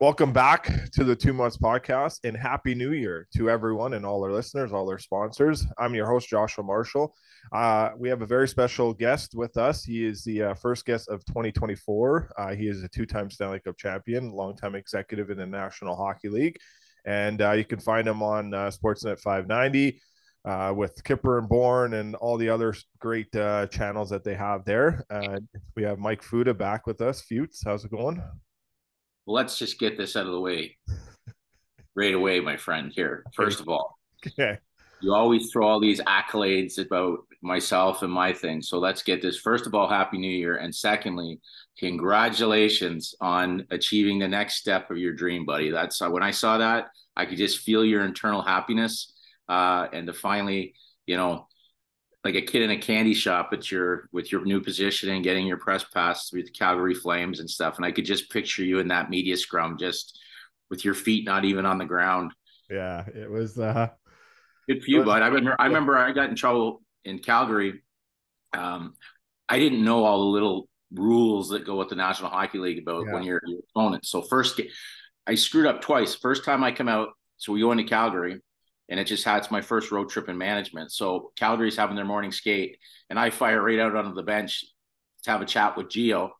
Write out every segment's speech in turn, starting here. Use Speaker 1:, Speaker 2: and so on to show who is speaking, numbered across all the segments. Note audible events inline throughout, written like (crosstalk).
Speaker 1: Welcome back to the Two Mutts Podcast and Happy New Year to everyone and all our listeners, all our sponsors. I'm your host, Joshua Marshall. Uh, we have a very special guest with us. He is the uh, first guest of 2024. Uh, he is a two time Stanley Cup champion, longtime executive in the National Hockey League. And uh, you can find him on uh, Sportsnet 590. Uh, with Kipper and Born and all the other great channels that they have there. we have Mike Futa back with us. Futes, how's it going?
Speaker 2: Let's just get this out of the way (laughs) right away, my friend. Here, first of all, okay. you always throw all these accolades about myself and my thing. So let's get this. First of all, Happy New Year. And secondly, congratulations on achieving the next step of your dream, buddy. That's uh, when I saw that, I could just feel your internal happiness. Uh, and to finally, you know, like a kid in a candy shop with your with your new position and getting your press pass with the Calgary Flames and stuff. And I could just picture you in that media scrum, just with your feet not even on the ground.
Speaker 1: Yeah, it was uh
Speaker 2: good for you, bud. I remember I remember I got in trouble in Calgary. Um, I didn't know all the little rules that go with the National Hockey League about yeah. when you're your opponent. So first, I screwed up twice. First time I come out, so we go into Calgary and it just had it's my first road trip in management. So Calgary's having their morning skate, and I fire right out onto the bench to have a chat with Geo.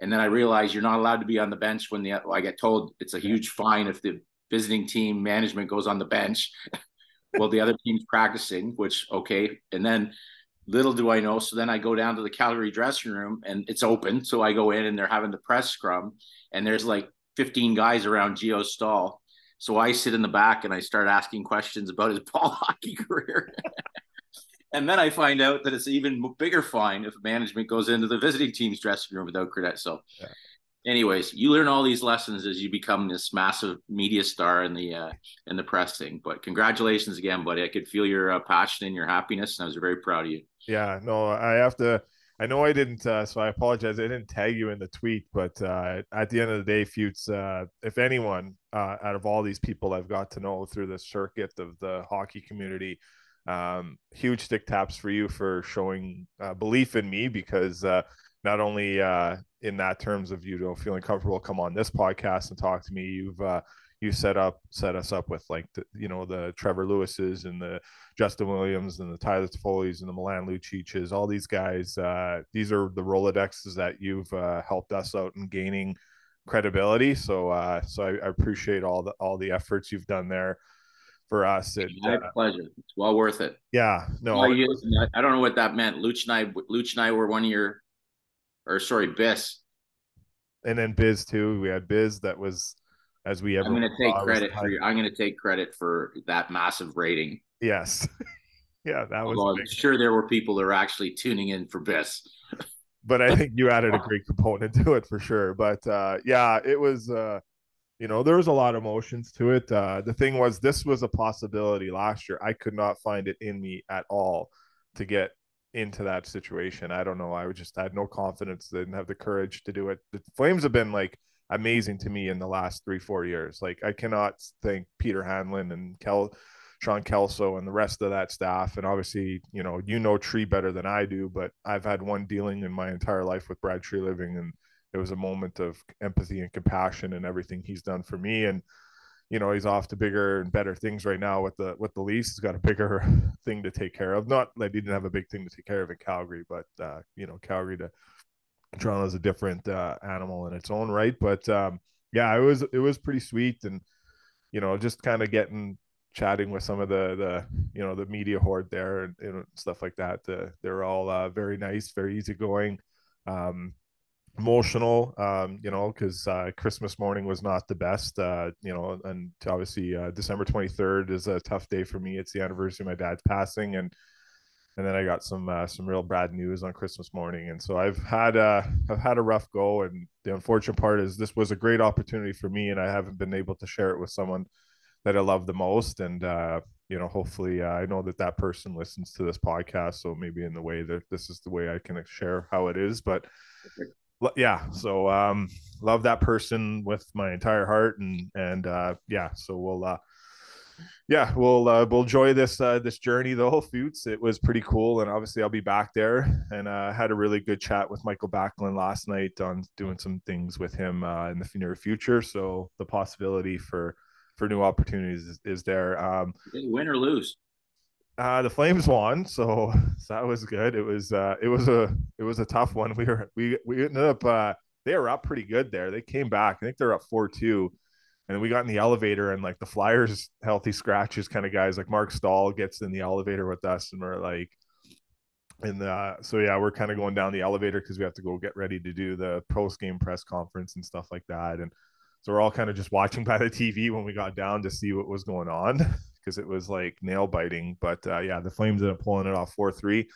Speaker 2: And then I realize you're not allowed to be on the bench when the I get told it's a huge fine if the visiting team management goes on the bench. (laughs) well, the other team's practicing, which okay. And then little do I know. So then I go down to the Calgary dressing room and it's open. So I go in and they're having the press scrum, and there's like 15 guys around Geo's stall. So I sit in the back and I start asking questions about his (laughs) ball hockey career. (laughs) and then I find out that it's even bigger fine if management goes into the visiting team's dressing room without credit. So, yeah. anyways, you learn all these lessons as you become this massive media star in the uh, in the press thing. But congratulations again, buddy! I could feel your uh, passion and your happiness, and I was very proud of you.
Speaker 1: Yeah, no, I have to I know I didn't, uh, so I apologize. I didn't tag you in the tweet, but uh, at the end of the day, Futes, uh, if anyone uh, out of all these people I've got to know through the circuit of the hockey community, um, huge stick taps for you for showing uh, belief in me because uh, not only in that terms of you know feeling comfortable come on this podcast and talk to me, you've you set up set us up with like the, you know the Trevor Lewis's and the Justin Williams and the Tyler Toffoli's and the Milan Lucic's, all these guys. Uh, these are the Rolodexes that you've uh, helped us out in gaining credibility. So uh, so I, I, appreciate all the all the efforts you've done there for us.
Speaker 2: It, My uh, pleasure. It's well worth it.
Speaker 1: Yeah. No,
Speaker 2: you, I don't know what that meant. Luch and I, Luch and I were one of your, or sorry, Biz.
Speaker 1: And then Biz too. We had Biz that was as we ever.
Speaker 2: I'm going to take credit for you. I'm going to take credit for that massive rating.
Speaker 1: Yes. (laughs) yeah, that was.
Speaker 2: I'm sure there were people that were actually tuning in for this. (laughs)
Speaker 1: but I think you added a (laughs) great component to it for sure. But uh, yeah, it was. Uh, you know, there was a lot of emotions to it. Uh, the thing was, this was a possibility last year. I could not find it in me at all to get into that situation. I don't know. I would just I had no confidence. Didn't have the courage to do it. The Flames have been like amazing to me in the last three, four years. Like I cannot thank Peter Hanlon and Kel, Sean Kelso and the rest of that staff. And obviously, you know, you know Tree better than I do, but I've had one dealing in my entire life with Brad Treliving, and it was a moment of empathy and compassion and everything he's done for me. And you know, he's off to bigger and better things right now with the with the Leafs. He's got a bigger (laughs) thing to take care of. Not that he didn't have a big thing to take care of in Calgary, but uh, you know, Calgary to Toronto is a different uh, animal in its own right. But um, yeah, it was it was pretty sweet, and you know, just kind of getting chatting with some of the the you know the media horde there and, stuff like that. Uh, they're all uh, very nice, very easygoing, um, emotional. Um, you know, because uh, Christmas morning was not the best. Uh, you know, and obviously uh, December twenty third is a tough day for me. It's the anniversary of my dad's passing, and and then I got some uh, some real bad news on Christmas morning, and so I've had uh, I've had a rough go, and the unfortunate part is this was a great opportunity for me, and I haven't been able to share it with someone that I love the most, and uh, you know, hopefully, uh, I know that that person listens to this podcast, so maybe in the way that this is the way I can share how it is, but yeah, so um, love that person with my entire heart, and and uh, yeah, so we'll uh, yeah, we'll uh, we'll enjoy this uh, this journey though, Futes. It was pretty cool, and obviously I'll be back there. And uh, had a really good chat with Mikael Backlund last night on doing some things with him uh, in the near future. So the possibility for for new opportunities is, is there. Um,
Speaker 2: win or lose.
Speaker 1: Uh, the Flames won, so, (laughs) so that was good. It was uh, it was a it was a tough one. We were we we ended up uh, they were up pretty good there. They came back. I think they're up four two and we got in the elevator and like the Flyers healthy scratches kind of guys like Mark Staal gets in the elevator with us and we're like and uh, so yeah we're kind of going down the elevator because we have to go get ready to do the post game press conference and stuff like that. And so we're all kind of just watching (laughs) by the TV when we got down to see what was going on (laughs) because it was like nail biting but uh, yeah the Flames ended up pulling it off 4-3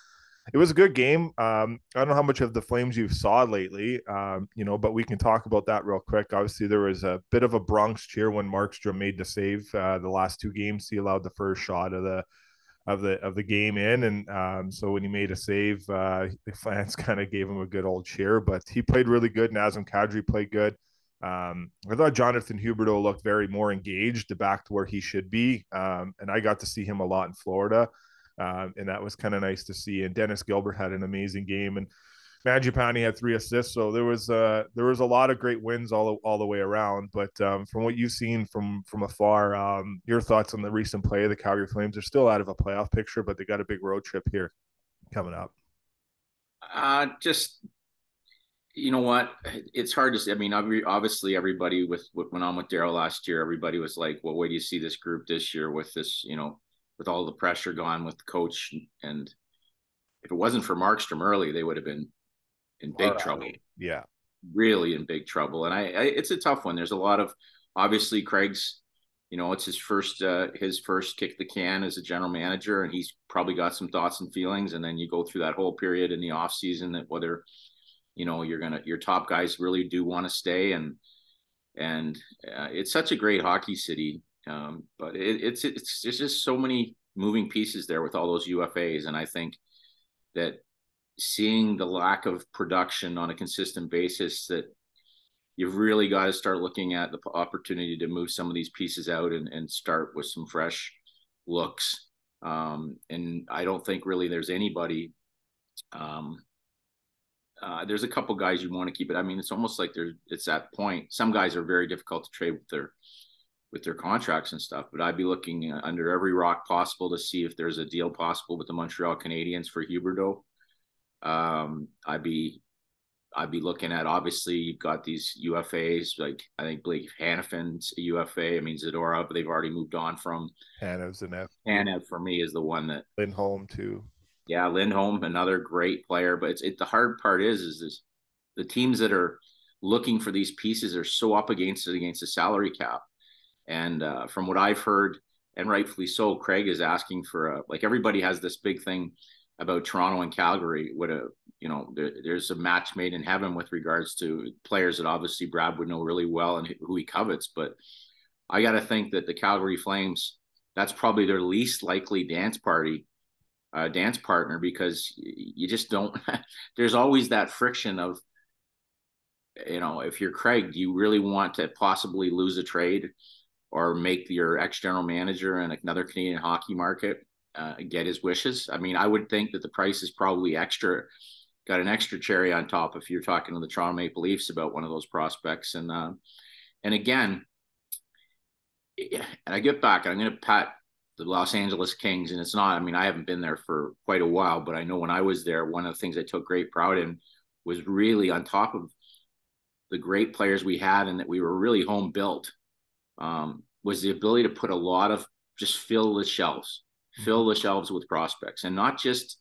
Speaker 1: it was a good game. Um, I don't know how much of the Flames you've saw lately, um, you know, but we can talk about that real quick. Obviously, there was a bit of a Bronx cheer when Markstrom made the save uh, the last two games. He allowed the first shot of the of the of the game in, and um, so when he made a save, uh, the fans (laughs) kind of gave him a good old cheer. But he played really good. Nazem Kadri played good. Um, I thought Jonathan Huberdeau looked very more engaged, back to where he should be, um, and I got to see him a lot in Florida. Um, and that was kind of nice to see. And Dennis Gilbert had an amazing game, and Mangiapane had three assists. So there was uh, there was a lot of great wins all all the way around. But um, from what you've seen from from afar, um, your thoughts on the recent play of the Calgary Flames? They're still out of a playoff picture, but they got a big road trip here coming up.
Speaker 2: Uh, just you know what? It's hard to say. I mean, obviously, everybody with what went on with Daryl last year, everybody was like, "Well, where do you see this group this year with this, you know, with all the pressure gone with the coach. And if it wasn't for Markstrom early, they would have been in big trouble.
Speaker 1: Yeah,
Speaker 2: really in big trouble. And I, I, it's a tough one. There's a lot of obviously Craig's. You know, it's his first uh, his first kick the can as a general manager, and he's probably got some thoughts and feelings. And then you go through that whole period in the off season that whether you know you're gonna your top guys really do want to stay and and uh, it's such a great hockey city um, but it, it's it's just so many moving pieces there with all those UFAs, and I think that seeing the lack of production on a consistent basis that you've really got to start looking at the opportunity to move some of these pieces out and, and start with some fresh looks. Um, and I don't think really there's anybody. Um, uh, there's a couple guys you want to keep it. I mean, it's almost like there's it's that point. Some guys are very difficult to trade with their with their contracts and stuff. But I'd be looking uh, under every rock possible to see if there's a deal possible with the Montreal Canadiens for Huberdeau. Um, I'd be I'd be looking at obviously you've got these UFAs like I think Blake Hanifin's a UFA. I mean Zadorov, but they've already moved on from
Speaker 1: Hanif's an F.
Speaker 2: For me is the one that
Speaker 1: Lindholm too.
Speaker 2: Yeah, Lindholm, another great player. But it's it the hard part is is is the teams that are looking for these pieces are so up against it against the salary cap. And uh, from what I've heard, and rightfully so, Craig is asking for a, like everybody has this big thing about Toronto and Calgary. What a you know, there, there's a match made in heaven with regards to players that obviously Brad would know really well and who he covets. But I got to think that the Calgary Flames, that's probably their least likely dance party, uh, dance partner, because you just don't. (laughs) there's always that friction of, you know, if you're Craig, do you really want to possibly lose a trade? Or make your ex general manager in another Canadian hockey market uh, get his wishes. I mean, I would think that the price is probably extra, got an extra cherry on top if you're talking to the Toronto Maple Leafs about one of those prospects. And uh, and again, and I get back, I'm going to pat the Los Angeles Kings, and it's not. I mean, I haven't been there for quite a while, but I know when I was there, one of the things I took great pride in was really on top of the great players we had, and that we were really home built um, was the ability to put a lot of just fill the shelves, mm-hmm. fill the shelves with prospects, and not just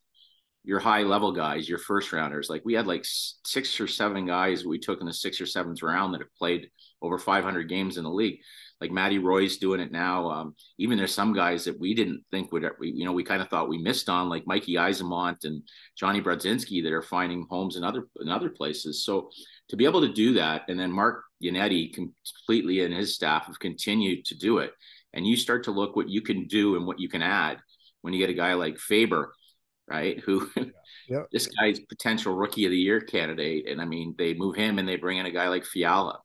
Speaker 2: your high level guys, your first rounders. Like we had like six or seven guys we took in the sixth or seventh round that have played over 500 games in the league. Like Matty Roy's doing it now. Um, even there's some guys that we didn't think would, we, you know, we kind of thought we missed on, like Mikey Eyssimont and Johnny Brodzinski, that are finding homes in other in other places. So to be able to do that, and then Mark Yannetti completely and his staff have continued to do it. And you start to look what you can do and what you can add when you get a guy like Faber, right? Who (laughs) yeah. Yep. this guy's potential rookie of the year candidate. And I mean, they move him and they bring in a guy like Fiala,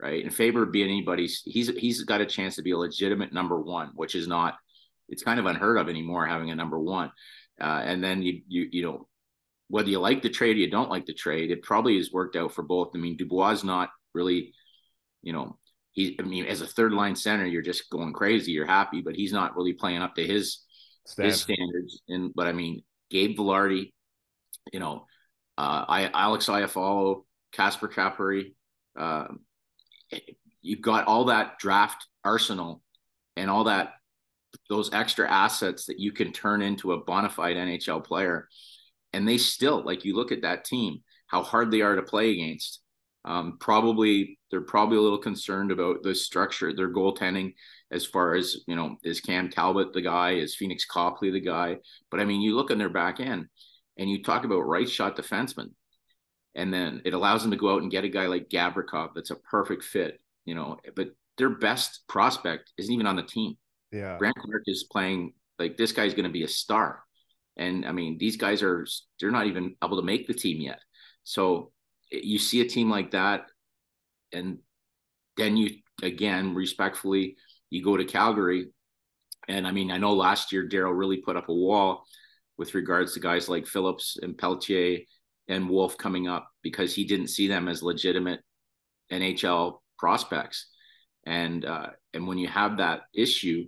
Speaker 2: right? And Faber be anybody's. He's he's got a chance to be a legitimate number one, which is not. It's kind of unheard of anymore having a number one. Uh, and then you you you know whether you like the trade or you don't like the trade, it probably has worked out for both. I mean, Dubois is not really, you know, he. I mean, as a third line center, you're just going crazy. You're happy, but he's not really playing up to his his standards. And but I mean, Gabe Vilardi, you know, uh, I Alex Iafallo, Casper Kupari, uh, you've got all that draft arsenal and all that those extra assets that you can turn into a bona fide NHL player and they still like you look at that team how hard they are to play against um, probably they're probably a little concerned about the structure their goaltending as far as you know is cam talbot the guy? Is Pheonix Copley the guy? But i mean you look on their back end and you talk about right shot defensemen. And then it allows them to go out and get a guy like gavrikov that's a perfect fit you know but their best prospect isn't even on the team.
Speaker 1: Yeah.
Speaker 2: Brandt Clarke is playing like this guy's going to be a star. And I mean, these guys are they're not even able to make the team yet. So you see a team like that, and then you again respectfully you go to Calgary, and I mean, I know last year Daryl really put up a wall with regards to guys like Phillips and Pelletier and Wolf coming up because he didn't see them as legitimate NHL prospects. And uh, and when you have that issue,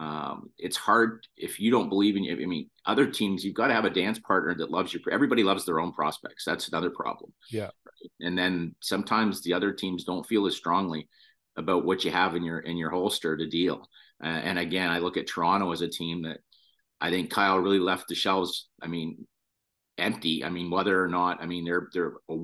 Speaker 2: um, it's hard if you don't believe in you. I mean, other teams, you've got to have a dance partner that loves you. Everybody loves their own prospects. That's another problem.
Speaker 1: Yeah.
Speaker 2: And then sometimes the other teams don't feel as strongly about what you have in your in your holster to deal. Uh, and again, I look at Toronto as a team that I think Kyle really left the shelves. I mean, empty. I mean, whether or not, I mean, they're they're a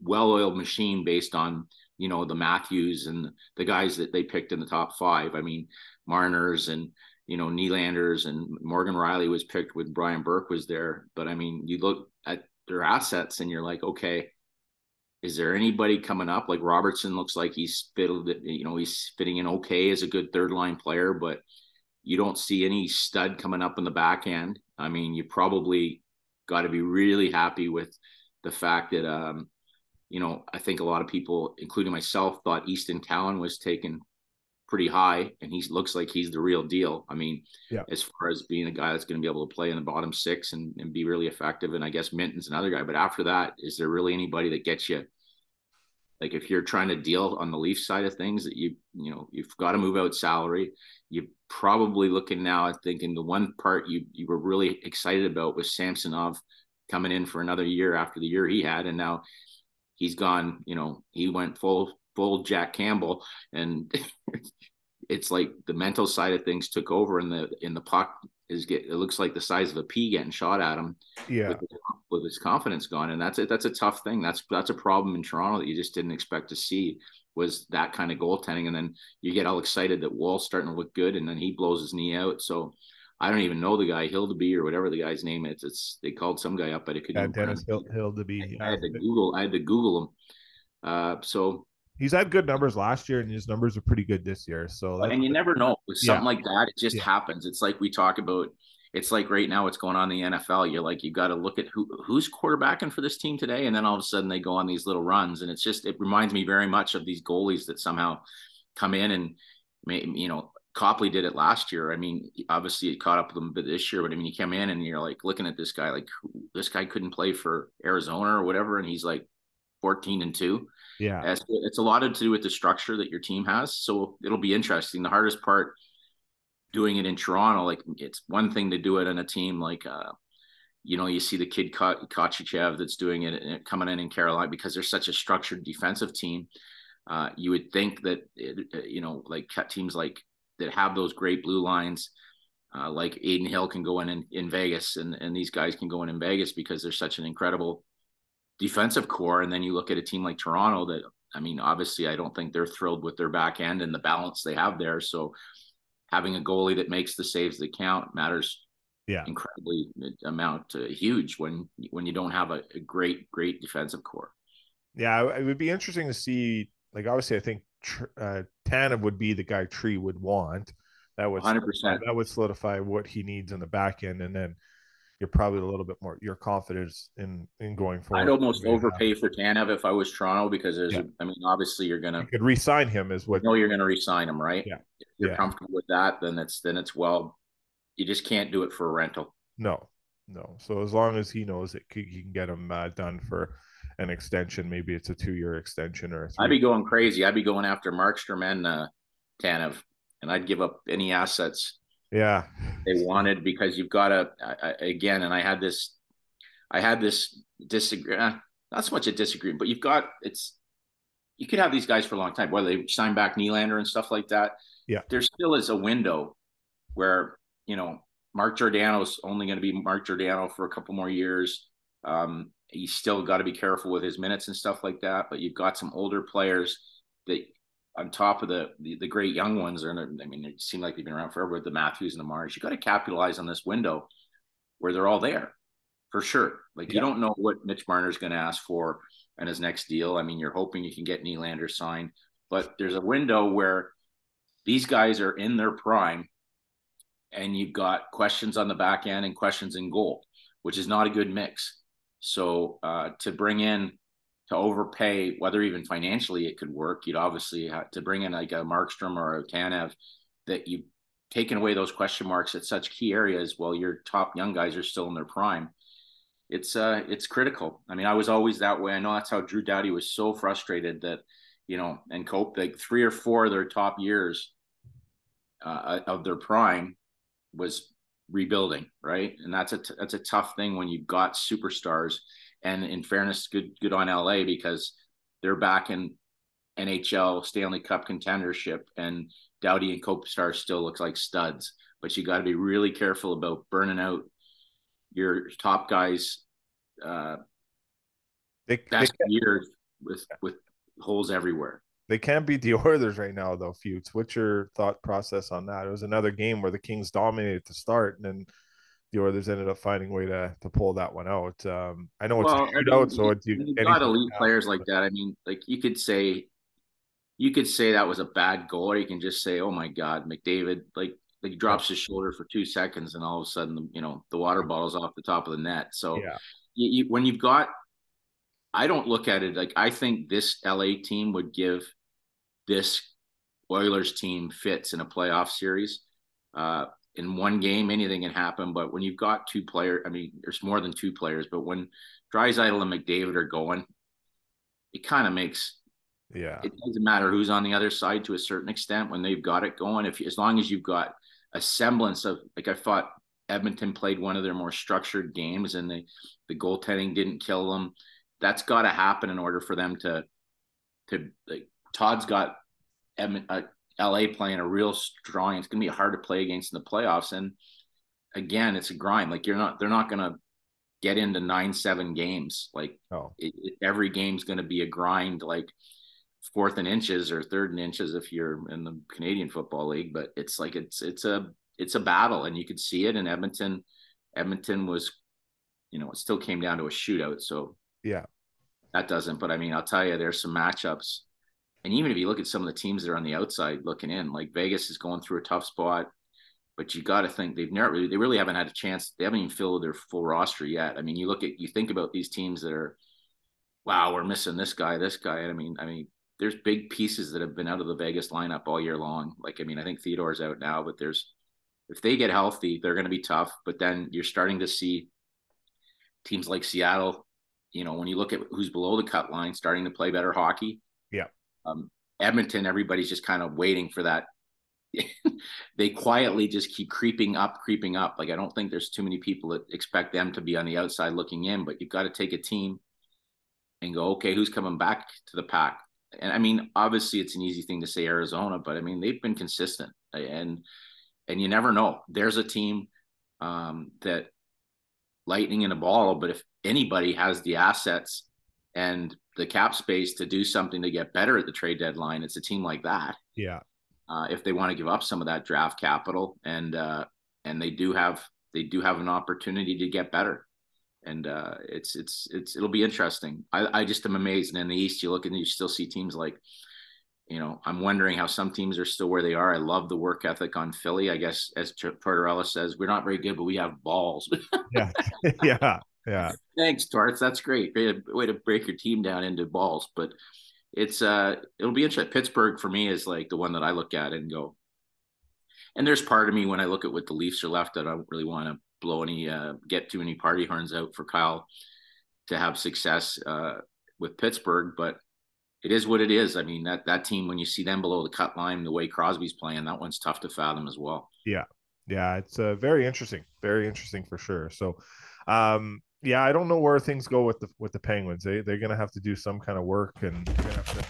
Speaker 2: well-oiled machine based on you know the Matthews and the guys that they picked in the top five. I mean, Marners and you know Nylanders and Morgan Rielly was picked when Brian Burke was there. But I mean, you look at their assets and you're like, okay, is there anybody coming up? Like Robertson looks like he's fitted, you know, he's fitting in okay as a good third line player, but you don't see any stud coming up in the back end. I mean, you probably got to be really happy with the fact that, um, you know, I think a lot of people, including myself, thought Easton Cowan was taken pretty high, and he looks like he's the real deal. I mean,
Speaker 1: yeah.
Speaker 2: as far as being a guy that's going to be able to play in the bottom six and, and be really effective, and I guess Minten's another guy. But after that, is there really anybody that gets you? Like if you're trying to deal on the Leaf side of things, that you you know you've got to move out salary. You're probably looking now at thinking the one part you you were really excited about was Samsonov coming in for another year after the year he had, and now he's gone. You know, he went full full Jack Campbell, and (laughs) it's like the mental side of things took over, and the in the puck is get it looks like the size of a pea getting shot at him.
Speaker 1: Yeah,
Speaker 2: with, with his confidence gone, and that's it. That's a tough thing. That's that's a problem in Toronto that you just didn't expect to see was that kind of goaltending, and then you get all excited that Woll's starting to look good, and then he blows his knee out. So. I don't even know the guy Hildeby or whatever the guy's name is. It's they called some guy up, but it could.
Speaker 1: Yeah, Dennis Hild- Hildeby.
Speaker 2: I, I had to Google. I had to Google him. Uh, so
Speaker 1: he's had good numbers last year, and his numbers are pretty good this year. So
Speaker 2: and you never know with something yeah. like that, it just yeah. happens. It's like we talk about. It's like right now, what's going on in the NFL. You're like, you got to look at who who's quarterbacking for this team today, and then all of a sudden they go on these little runs, and it's just it reminds me very much of these goalies that somehow come in and you know Copley did it last year. I mean, obviously it caught up with him a bit this year, but I mean, you come in and you're like looking at this guy, like this guy couldn't play for Arizona or whatever, and he's like 14 and two.
Speaker 1: Yeah.
Speaker 2: It's, it's a lot to do with the structure that your team has. So it'll be interesting. The hardest part doing it in Toronto, like it's one thing to do it in a team like, uh, you know, you see the kid Kochetkov that's doing it uh, coming in in Carolina because they're such a structured defensive team. Uh, you would think that, it, uh, you know, like teams like that have those great blue lines, uh, like Adin Hill can go in, in in Vegas and, and these guys can go in in Vegas because they're such an incredible defensive core. And then you look at a team like Toronto that, I mean, obviously, I don't think they're thrilled with their back end and the balance they have there. So having a goalie that makes the saves that count matters
Speaker 1: yeah
Speaker 2: incredibly amount uh, huge when when you don't have a, a, great great defensive core
Speaker 1: yeah it would be interesting to see like obviously i think uh Tanev would be the guy tree would want that would
Speaker 2: 100%
Speaker 1: that would solidify what he needs in the back end and then you're probably a little bit more your confidence in in going forward.
Speaker 2: I'd almost overpay for Tanev if I was Toronto because there's, yeah. I mean, obviously you're gonna
Speaker 1: you could re-sign him as what
Speaker 2: you know you're gonna re-sign him, right?
Speaker 1: Yeah.
Speaker 2: If you're
Speaker 1: yeah.
Speaker 2: comfortable with that, then it's then it's well, you just can't do it for a rental.
Speaker 1: No, no. So as long as he knows that he can get him uh, done for an extension, maybe it's a two-year extension or.
Speaker 2: i I'd be going crazy. I'd be going after Markstrom and uh, Tanev, and I'd give up any assets
Speaker 1: yeah.
Speaker 2: They wanted because you've got to again and i had this i had this disagree uh, not so much a disagreement but you've got it's you could have these guys for a long time whether they sign back Nylander and stuff like that.
Speaker 1: Yeah.
Speaker 2: There still is a window where you know Mark Giordano's only going to be Mark Giordano for a couple more years. Um he's still got to be careful with his minutes and stuff like that but you've got some older players that on top of the, the, the great young ones, are I mean, it seem like they've been around forever with the Matthews and the Mars. You got to capitalize on this window where they're all there for sure. Like yeah. you don't know what Mitch Marner's going to ask for in his next deal. I mean, you're hoping you can get Nylander signed, but there's a window where these guys are in their prime, and you've got questions on the back end and questions in goal, which is not a good mix. So uh, to bring in to overpay, whether even financially it could work, you'd obviously have to bring in like a Markstrom or a Tanev that you've taken away those question marks at such key areas while your top young guys are still in their prime. It's uh it's critical. I mean, I was always that way. I know that's how Drew Doughty was so frustrated that, you know, and Cope like three or four of their top years uh, of their prime was rebuilding, right? And that's a t- that's a tough thing when you've got superstars and in fairness, good good on LA because they're back in NHL Stanley Cup contendership, and Doughty and Kopitar still looks like studs. But you got to be really careful about burning out your top guys. Uh, they, best they years with with holes everywhere.
Speaker 1: They can't beat the (laughs) Oilers right now, though. Futes, what's your thought process on that? It was another game where the Kings dominated to start, and then the Oilers ended up finding a way to to pull that one out. Um, I know it's well, I mean,
Speaker 2: out, so it's you, you got elite players like that. I mean, like you could say, you could say that was a bad goal, or you can just say, "Oh my God, McDavid!" Like like he drops his shoulder for two seconds, and all of a sudden, you know, the water bottle's off the top of the net. So,
Speaker 1: yeah,
Speaker 2: you, you, when you've got, I don't look at it like I think this LA team would give this Oilers team fits in a playoff series. Uh, in one game, anything can happen. But when you've got two players, I mean, there's more than two players, but when Draisaitl and McDavid are going, it kind of makes
Speaker 1: yeah.
Speaker 2: It doesn't matter who's on the other side to a certain extent when they've got it going. If as long as you've got a semblance of like I thought Edmonton played one of their more structured games and the the goaltending didn't kill them. That's got to happen in order for them to to like Todd's got Edmont, uh, LA playing a real strong. It's going to be hard to play against in the playoffs. And again, it's a grind. Like you're not, they're not going to get into nine, seven games. Like
Speaker 1: oh.
Speaker 2: it, it, every game's going to be a grind, like fourth and inches or third and inches if you're in the Canadian Football League. But it's like it's it's a it's a battle, and you could see it in Edmonton. Edmonton was, you know, it still came down to a shootout. So
Speaker 1: yeah,
Speaker 2: that doesn't. But I mean, I'll tell you, there's some matchups and even if you look at some of the teams that are on the outside looking in, like Vegas is going through a tough spot, but you got to think they've never really, they really haven't had a chance. They haven't even filled their full roster yet. I mean, you look at, you think about these teams that are, wow, we're missing this guy, this guy. I mean, I mean, there's big pieces that have been out of the Vegas lineup all year long. Like, I mean, I think Theodore's out now, but there's, if they get healthy, they're going to be tough. But then you're starting to see teams like Seattle, you know, when you look at who's below the cut line, starting to play better hockey. Um, Edmonton, everybody's just kind of waiting for that. (laughs) they quietly just keep creeping up, creeping up. Like I don't think there's too many people that expect them to be on the outside looking in, but you've got to take a team and go, okay, who's coming back to the pack? And I mean, obviously it's an easy thing to say Arizona, but I mean they've been consistent and and you never know. There's a team um, that lightning in a bottle, but if anybody has the assets and the cap space to do something to get better at the trade deadline, it's a team like that.
Speaker 1: Yeah.
Speaker 2: Uh, if they want to give up some of that draft capital and uh, and they do have they do have an opportunity to get better. And uh, it's it's it's it'll be interesting. I, I just am amazed. And in the East, you look and you still see teams like you know, I'm wondering how some teams are still where they are. I love the work ethic on Philly. I guess, as Tortorella says, we're not very good, but we have balls. (laughs)
Speaker 1: yeah, (laughs) yeah, yeah.
Speaker 2: Thanks, Torts. That's great. To, way to break your team down into balls. But it's uh, it'll be interesting. Pittsburgh for me is like the one that I look at and go. And there's part of me when I look at what the Leafs are left that I don't really want to blow any, uh, get too many party horns out for Kyle to have success uh, with Pittsburgh, but it is what it is. I mean, that that team when you see them below the cut line, the way Crosby's playing, that one's tough to fathom as well.
Speaker 1: Yeah, yeah, it's uh, very interesting, very interesting for sure. So, um, yeah, I don't know where things go with the with the Penguins. They they're gonna have to do some kind of work and. To...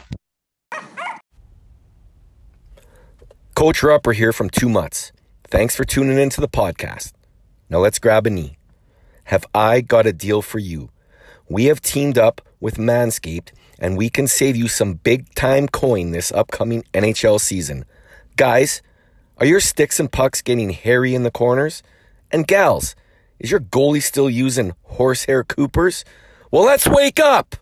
Speaker 3: Coach Rupper here from Two Mutts. Thanks for tuning into the podcast. Now let's grab a knee. Have I got a deal for you? We have teamed up with Manscaped and we can save you some big time coin this upcoming NHL season. Guys, are your sticks and pucks getting hairy in the corners? And gals, is your goalie still using horsehair coopers? Well, let's wake up!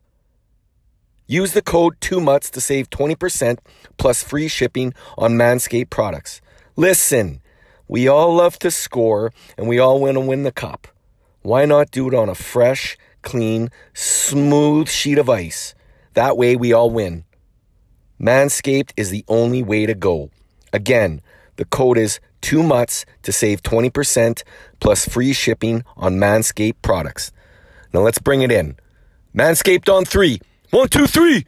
Speaker 3: Use the code 2MUTS to save 20% plus free shipping on Manscaped products. Listen, we all love to score and we all want to win the cup. Why not do it on a fresh, clean, smooth sheet of ice? That way we all win. Manscaped is the only way to go. Again, the code is 2MUTS to save 20% plus free shipping on Manscaped products. Now let's bring it in. Manscaped on three. One, two, three.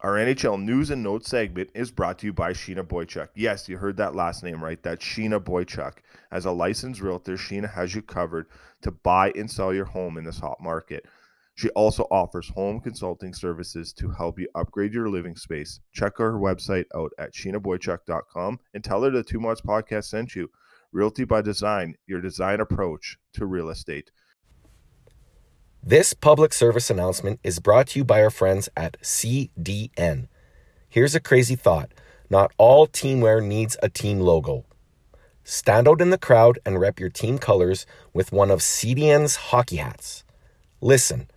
Speaker 1: Our NHL news and notes segment is brought to you by Sheena Boychuk. Yes, you heard that last name right. That's Sheena Boychuk. As a licensed realtor, Sheena has you covered to buy and sell your home in this hot market. She also offers home consulting services to help you upgrade your living space. Check her website out at sheenaboychuk.com and tell her the Two Mutts podcast sent you. Realty by Design, your design approach to real estate.
Speaker 3: This public service announcement is brought to you by our friends at CDN. Here's a crazy thought not all teamwear needs a team logo. Stand out in the crowd and rep your team colors with one of CDN's hockey hats. Listen,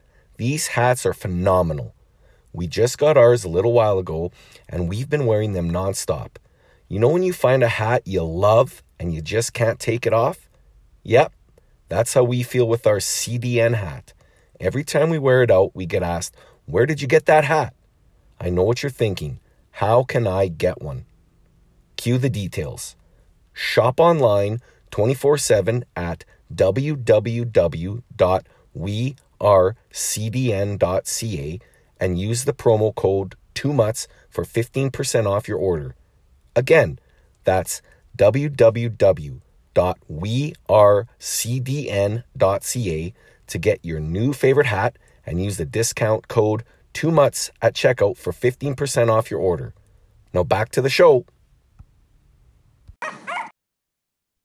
Speaker 3: these hats are phenomenal. We just got ours a little while ago and we've been wearing them nonstop. You know when you find a hat you love and you just can't take it off? Yep, that's how we feel with our CDN hat. Every time we wear it out, we get asked, Where did you get that hat? I know what you're thinking. How can I get one? Cue the details. Shop online 24 7 at www.wearecdn.ca and use the promo code 2MUTS for 15% off your order. Again, that's www.wearecdn.ca to get your new favorite hat and use the discount code 2MUTS at checkout for 15% off your order. Now back to the show.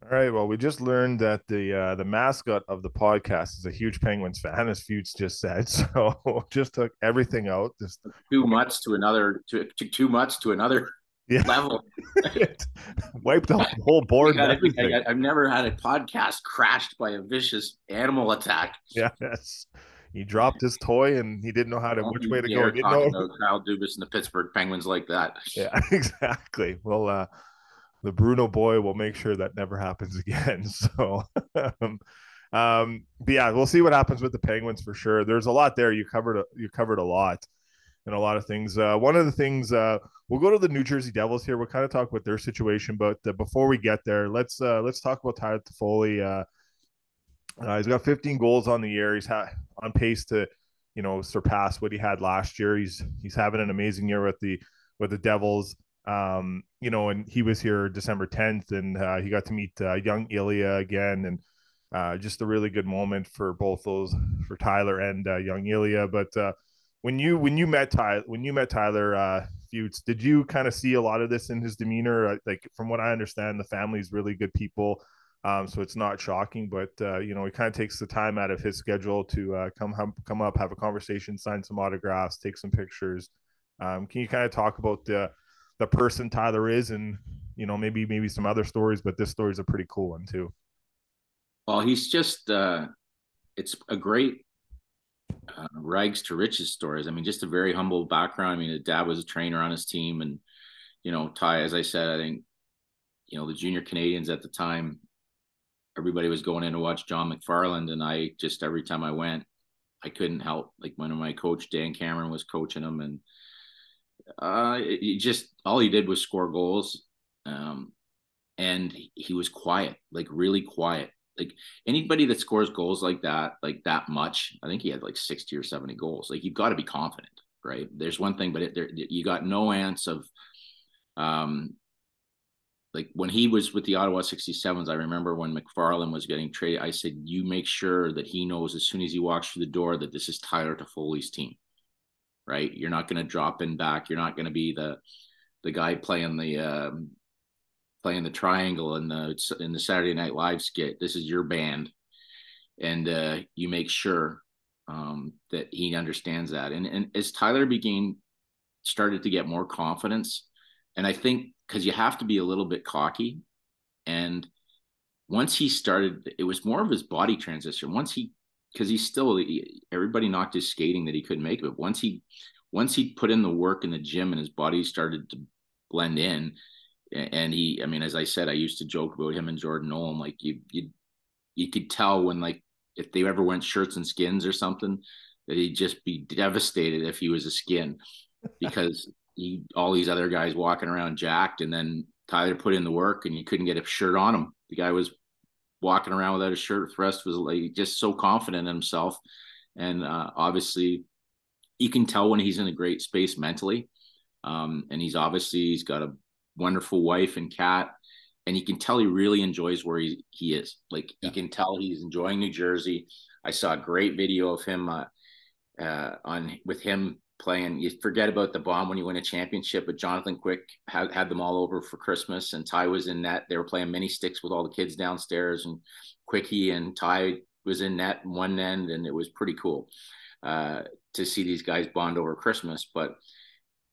Speaker 1: All right. Well, we just learned that the uh, the mascot of the podcast is a huge Penguins fan, as Futes just said. (laughs) So just took everything out. Just
Speaker 2: two mutts to another, to, to two mutts to another (laughs) yeah. level. (laughs)
Speaker 1: wiped the whole board.
Speaker 2: I, have never had a podcast crashed by a vicious animal attack.
Speaker 1: Yeah, Yes. He dropped his toy and he didn't know how to which way to go.
Speaker 2: Didn't know. Kyle Dubas and the Pittsburgh Penguins like that.
Speaker 1: Yeah, exactly. Well, uh, the Bruno boy will make sure that never happens (laughs) again. So, um, um, but yeah, we'll see what happens with the Penguins for sure. There's a lot there. You covered a, you covered a lot and a lot of things. Uh, one of the things uh, we'll go to the New Jersey Devils here. We'll kind of talk about their situation, but uh, before we get there, let's uh, let's talk about Tyler Toffoli. Uh, uh, he's got 15 goals on the year. He's ha- on pace to, you know, surpass what he had last year. He's he's having an amazing year with the with the Devils. Um, you know, and he was here December 10th, and uh, he got to meet uh, young Ilya again, and uh, just a really good moment for both those for Tyler and uh, young Ilya. But uh, when you when you met Tyler when you met Tyler uh, Futes, did you kind of see a lot of this in his demeanor? Like from what I understand, the family's really good people, um, so it's not shocking. But you know, he kind of takes the time out of his schedule to come come up, have a conversation, sign some autographs, take some pictures. Um, can you kind of talk about the the person Tyler is, and you know, maybe maybe some other stories, but this story is a pretty cool one too.
Speaker 2: Well, he's just uh, it's a great uh, rags to riches stories. I mean, just a very humble background. I mean, his dad was a trainer on his team, and you know, Ty, as I said, I think you know the junior Canadians at the time, everybody was going in to watch John McFarland, and I just every time I went, I couldn't help. Like when my coach Dan Cameron was coaching him, and uh, it, just all he did was score goals, um, and he was quiet, like really quiet like anybody that scores goals like that, like that much, I think he had like 60 or 70 goals. Like you've got to be confident, right? There's one thing, but it, there, you got no ants of, um, like when he was with the Ottawa 67s, I remember when McFarland was getting traded, I said, you make sure that he knows as soon as he walks through the door that this is Tyler Toffoli's team, right? You're not going to drop in back. You're not going to be the, the guy playing the, um, playing the triangle in the in the Saturday Night Live skit. This is your band, and uh, you make sure um, that he understands that. And and as Tyler began started to get more confidence, and I think because you have to be a little bit cocky, and once he started, it was more of his body transition. Once he because he's still everybody knocked his skating that he couldn't make. But once he once he put in the work in the gym and his body started to blend in, and he i mean as i said i used to joke about him and jordan Nolan. like you you you could tell when like if they ever went shirts and skins or something that he'd just be devastated if he was a skin (laughs) because he all these other guys walking around jacked and then tyler put in the work and you couldn't get a shirt on him the guy was walking around without a shirt the rest was like just so confident in himself. And uh, obviously you can tell when he's in a great space mentally. Um, and he's obviously he's got a wonderful wife and cat and you can tell he really enjoys where he, he is. Like yeah. you can tell he's enjoying new jersey. I saw a great video of him uh, uh, on with him playing you forget about the bomb when you win a championship but jonathan quick had, had them all over for christmas and ty was in net they were playing mini sticks with all the kids downstairs and quickie and ty was in net one end and it was pretty cool uh, to see these guys bond over christmas but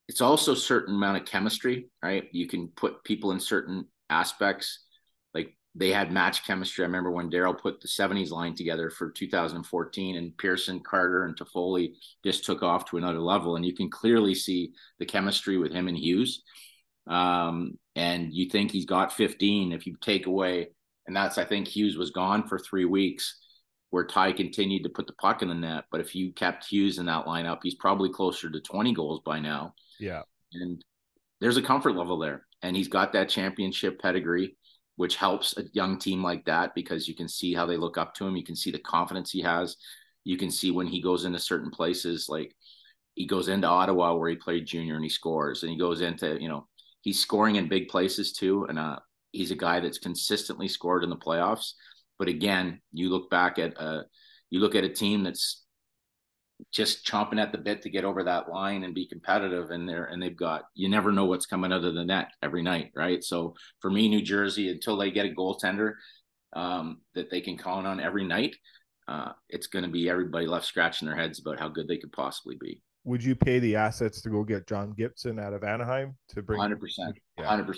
Speaker 2: it's also a certain amount of chemistry, right? You can put people in certain aspects. They had match chemistry. I remember when Daryl put the 70s line together for 2014 and Pearson, Carter, and Toffoli just took off to another level. And you can clearly see the chemistry with him and Hughes. Um, and you think he's got 15 if you take away, and that's I think Hughes was gone for three weeks where Ty continued to put the puck in the net. But if you kept Hughes in that lineup, he's probably closer to 20 goals by now.
Speaker 1: Yeah.
Speaker 2: And there's a comfort level there. And he's got that championship pedigree, which helps a young team like that because you can see how they look up to him. You can see the confidence he has. You can see when he goes into certain places, like he goes into Ottawa where he played junior and he scores, and he goes into, you know, he's scoring in big places too. And uh, he's a guy that's consistently scored in the playoffs. But again, you look back at uh, you look at a team that's just chomping at the bit to get over that line and be competitive and they're and they've got you never know what's coming out of the net every night right? So for me new jersey until they get a goaltender um, that they can count on every night uh, it's going to be everybody left scratching their heads about how good they could possibly be.
Speaker 1: Would you pay the assets to go get john gibson out of anaheim to bring
Speaker 2: 100% yeah. 100%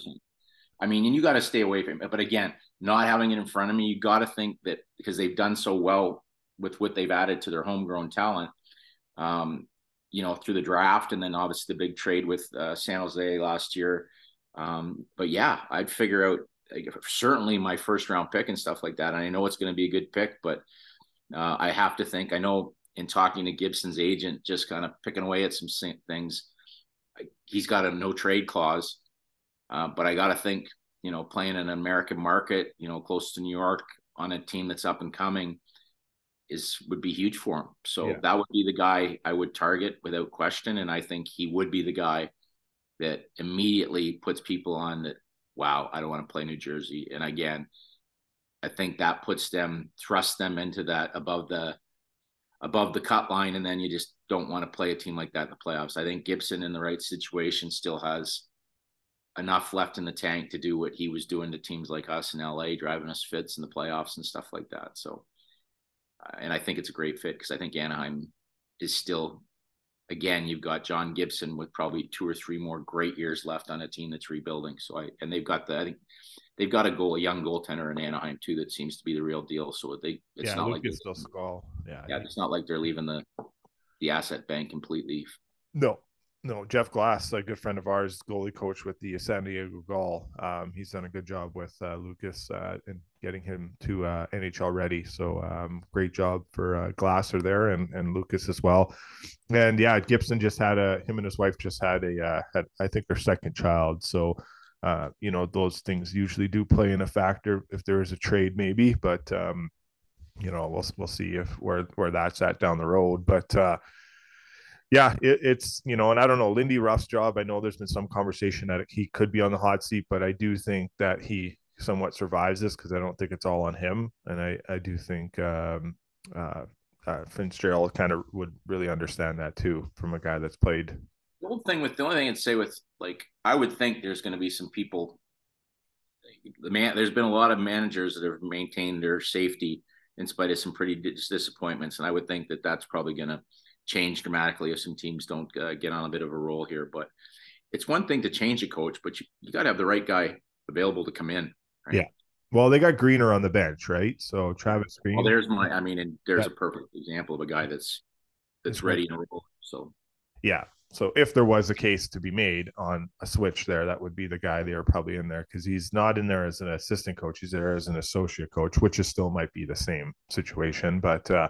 Speaker 2: i mean and you got to stay away from it but again not having it in front of me you got to think that because they've done so well with what they've added to their homegrown talent um, you know, through the draft and then obviously the big trade with uh, San Jose last year. Um, but yeah, I'd figure out like, certainly my first round pick and stuff like that. And I know it's going to be a good pick, but uh, I have to think. I know in talking to Gibson's agent, just kind of picking away at some things, he's got a no trade clause. Uh, but I got to think, you know, playing in an American market, you know, close to New York on a team that's up and coming is would be huge for him. So yeah. that would be the guy I would target without question. And I think he would be the guy that immediately puts people on that, wow, I don't want to play New Jersey. And again, I think that puts them, thrust them into that above the above the cut line, and then you just don't want to play a team like that in the playoffs. I think Gibson in the right situation still has enough left in the tank to do what he was doing to teams like us in LA, driving us fits in the playoffs and stuff like that. So and I think it's a great fit because I think Anaheim is still, again, you've got John Gibson with probably two or three more great years left on a team that's rebuilding. So I and they've got the I think they've got a goal, a young goaltender in Anaheim too that seems to be the real deal. So they it's
Speaker 1: yeah,
Speaker 2: not
Speaker 1: Lucas
Speaker 2: like.
Speaker 1: Yeah,
Speaker 2: yeah, it's not like they're leaving the the asset bank completely.
Speaker 1: No, no, Jeff Glass, a good friend of ours, goalie coach with the San Diego Gall. Um, he's done a good job with uh, Lucas uh, in getting him to uh, NHL ready. So um, great job for uh, Glasser there and, and Lucas as well. And yeah, Gibson just had a him and his wife just had a uh, had I think their second child. So uh, you know those things usually do play in a factor if there is a trade maybe, but um, you know we'll we'll see if where where that's at down the road. But yeah, it, it's you know, and I don't know Lindy Ruff's job. I know there's been some conversation that he could be on the hot seat, but I do think that he somewhat survives this because I don't think it's all on him, and I I do think um, uh, uh, Fitzgerald kind of would really understand that too from a guy that's played.
Speaker 2: The whole thing with the only thing I'd say with like I would think there's going to be some people. The man, there's been a lot of managers that have maintained their safety in spite of some pretty disappointments, and I would think that that's probably going to change dramatically if some teams don't uh, get on a bit of a roll here. But it's one thing to change a coach, but you, you got to have the right guy available to come in.
Speaker 1: Right? Yeah. Well, they got Greener on the bench, right? So Travis Green.
Speaker 2: Well, there's my. I mean, and there's yeah. a perfect example of a guy that's that's ready to roll. So.
Speaker 1: Yeah. So if there was a case to be made on a switch there, that would be the guy they are probably in there because he's not in there as an assistant coach. He's there as an associate coach, which is still might be the same situation. But uh,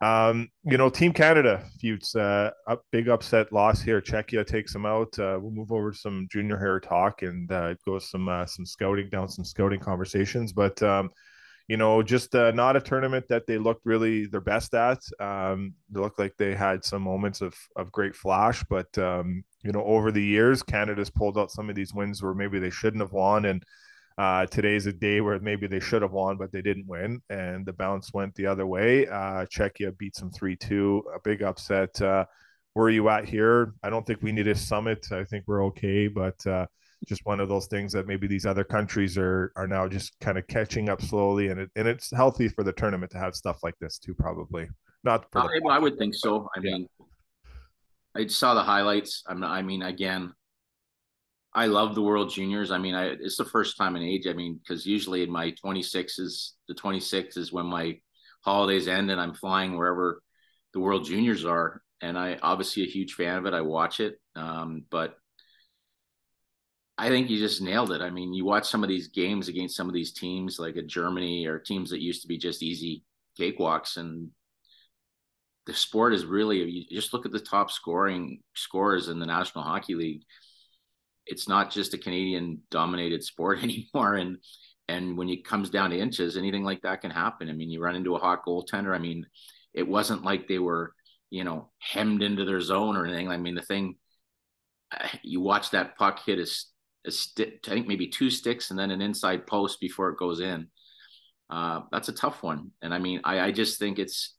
Speaker 1: um, you know, Team Canada Futes, uh, up big upset loss here. Czechia takes them out. Uh, we'll move over to some junior hair talk and uh, go some uh, some scouting down some scouting conversations. But um, you know, just uh, not a tournament that they looked really their best at. Um, they looked like they had some moments of of great flash, but um, you know, over the years, Canada's pulled out some of these wins where maybe they shouldn't have won and uh, today's a day where maybe they should have won, but they didn't win, and the bounce went the other way. Uh, Czechia beats them 3 2, a big upset. Uh, where are you at here? I don't think we need a summit. I think we're okay, but uh, just one of those things that maybe these other countries are are now just kind of catching up slowly, and it, and it's healthy for the tournament to have stuff like this too. Probably not.
Speaker 2: For the- I, I would think so. I mean, I saw the highlights. I'm. I mean, again, I love the World Juniors. I mean, I, it's the first time in age. I mean, because usually in my 26 is the 26 is when my holidays end and I'm flying wherever the World Juniors are. And I obviously a huge fan of it. I watch it, um, but I think you just nailed it. I mean, you watch some of these games against some of these teams like a Germany or teams that used to be just easy cakewalks, and the sport is really. You just look at the top scoring scores in the National Hockey League it's not just a Canadian dominated sport (laughs) anymore. And and when it comes down to inches, anything like that can happen. I mean, you run into a hot goaltender. I mean, it wasn't like they were, you know, hemmed into their zone or anything. I mean, the thing (sighs) you watch that puck hit a, a stick, I think maybe two sticks and then an inside post before it goes in. Uh, that's a tough one. And I mean, I, I just think it's